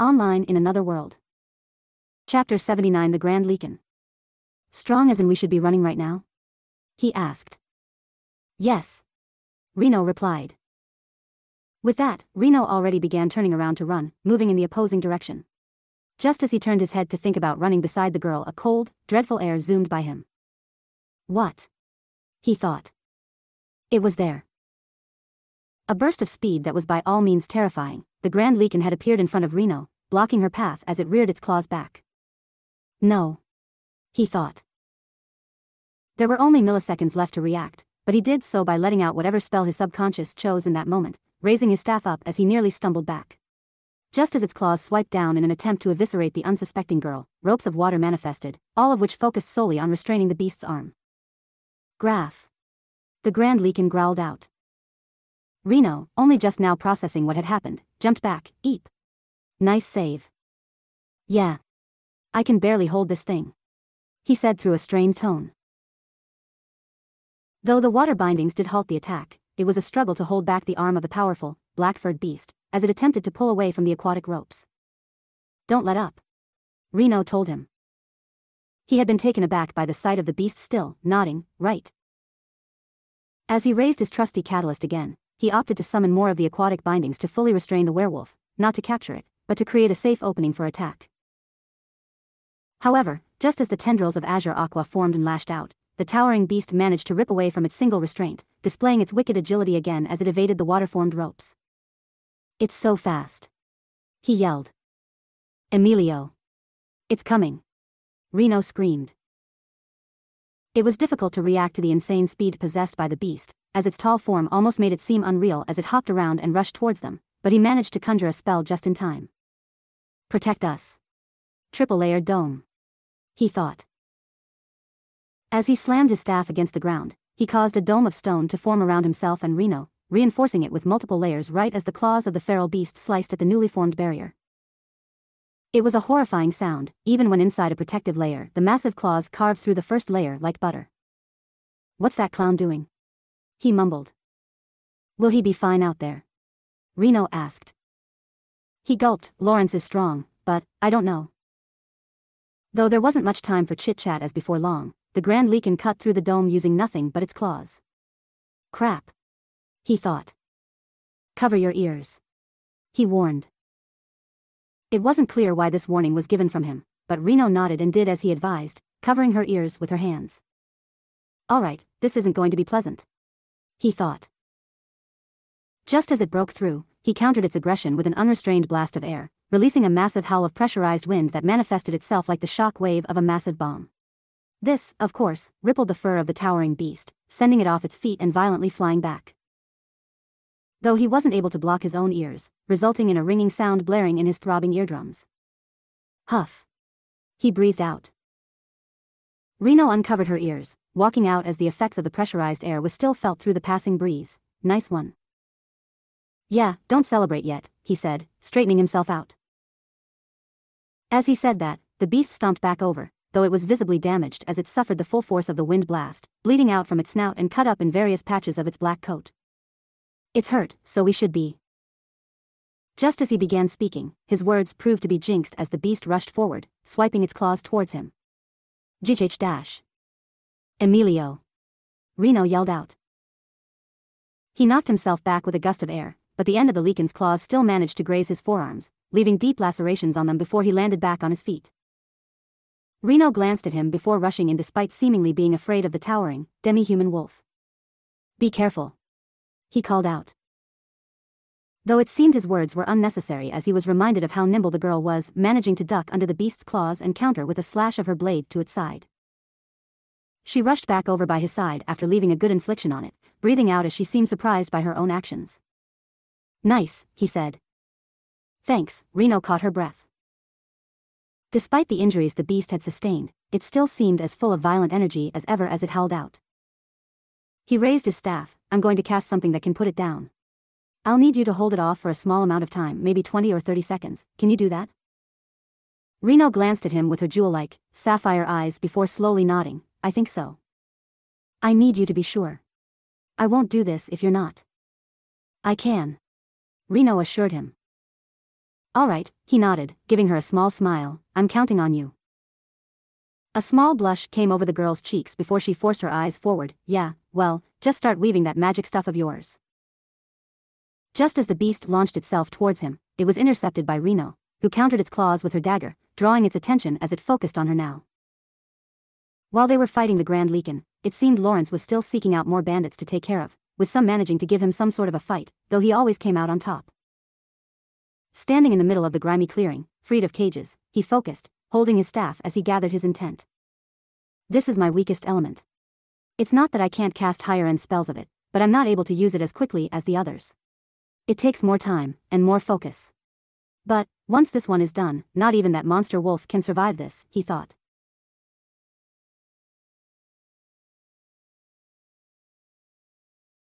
Online in another world. Chapter 79 The Grand Lycan. Strong as in we should be running right now? He asked. Yes. Reno replied. With that, Reno already began turning around to run, moving in the opposing direction. Just as he turned his head to think about running beside the girl, a cold, dreadful air zoomed by him. What? He thought. It was there. A burst of speed that was by all means terrifying, the Grand Lycan had appeared in front of Reno, blocking her path as it reared its claws back. No. He thought. There were only milliseconds left to react, but he did so by letting out whatever spell his subconscious chose in that moment, raising his staff up as he nearly stumbled back. Just as its claws swiped down in an attempt to eviscerate the unsuspecting girl, ropes of water manifested, all of which focused solely on restraining the beast's arm. Graph. The Grand Lycan growled out. Reno, only just now processing what had happened, jumped back, eep. Nice save. Yeah. I can barely hold this thing. He said through a strained tone. Though the water bindings did halt the attack, it was a struggle to hold back the arm of the powerful, black-furred beast, as it attempted to pull away from the aquatic ropes. Don't let up. Reno told him. He had been taken aback by the sight of the beast still, nodding, right. As he raised his trusty catalyst again, he opted to summon more of the aquatic bindings to fully restrain the werewolf, not to capture it, but to create a safe opening for attack. However, just as the tendrils of Azure Aqua formed and lashed out, the towering beast managed to rip away from its single restraint, displaying its wicked agility again as it evaded the water-formed ropes. It's so fast. He yelled. Emilio. It's coming. Reno screamed. It was difficult to react to the insane speed possessed by the beast, as its tall form almost made it seem unreal as it hopped around and rushed towards them, but he managed to conjure a spell just in time. Protect us. Triple layered dome. He thought. As he slammed his staff against the ground, he caused a dome of stone to form around himself and Reno, reinforcing it with multiple layers right as the claws of the feral beast sliced at the newly formed barrier. It was a horrifying sound, even when inside a protective layer, the massive claws carved through the first layer like butter. What's that clown doing? He mumbled. Will he be fine out there? Reno asked. He gulped, Lawrence is strong, but, I don't know. Though there wasn't much time for chit-chat as before long, the Grand Lycan cut through the dome using nothing but its claws. Crap. He thought. Cover your ears. He warned. It wasn't clear why this warning was given from him, but Reno nodded and did as he advised, covering her ears with her hands. Alright, this isn't going to be pleasant he thought. Just as it broke through, he countered its aggression with an unrestrained blast of air, releasing a massive howl of pressurized wind that manifested itself like the shock wave of a massive bomb. This, of course, rippled the fur of the towering beast, sending it off its feet and violently flying back. Though he wasn't able to block his own ears, resulting in a ringing sound blaring in his throbbing eardrums. Huff. He breathed out. Reno uncovered her ears, walking out as the effects of the pressurized air was still felt through the passing breeze. Nice one. Yeah, don't celebrate yet, he said, straightening himself out. As he said that, the beast stomped back over, though it was visibly damaged as it suffered the full force of the wind blast, bleeding out from its snout and cut up in various patches of its black coat. It's hurt, so we should be. Just as he began speaking, his words proved to be jinxed as the beast rushed forward, swiping its claws towards him. GH dash. Emilio. Reno yelled out. He knocked himself back with a gust of air, but the end of the Lycan's claws still managed to graze his forearms, leaving deep lacerations on them before he landed back on his feet. Reno glanced at him before rushing in despite seemingly being afraid of the towering, demi-human wolf. Be careful. He called out. Though it seemed his words were unnecessary as he was reminded of how nimble the girl was, managing to duck under the beast's claws and counter with a slash of her blade to its side. She rushed back over by his side after leaving a good infliction on it, breathing out as she seemed surprised by her own actions. Nice, he said. Thanks, Reno caught her breath. Despite the injuries the beast had sustained, it still seemed as full of violent energy as ever as it howled out. He raised his staff, I'm going to cast something that can put it down. I'll need you to hold it off for a small amount of time, maybe 20 or 30 seconds, can you do that? Reno glanced at him with her jewel-like, sapphire eyes before slowly nodding, I think so. I need you to be sure. I won't do this if you're not. I can. Reno assured him. Alright, he nodded, giving her a small smile, I'm counting on you. A small blush came over the girl's cheeks before she forced her eyes forward, yeah, well, just start weaving that magic stuff of yours. Just as the beast launched itself towards him, it was intercepted by Reno, who countered its claws with her dagger, drawing its attention as it focused on her now. While they were fighting the Grand Lycan, it seemed Lawrence was still seeking out more bandits to take care of, with some managing to give him some sort of a fight, though he always came out on top. Standing in the middle of the grimy clearing, freed of cages, he focused, holding his staff as he gathered his intent. This is my weakest element. It's not that I can't cast higher end spells of it, but I'm not able to use it as quickly as the others. It takes more time, and more focus. But, once this one is done, not even that monster wolf can survive this, he thought.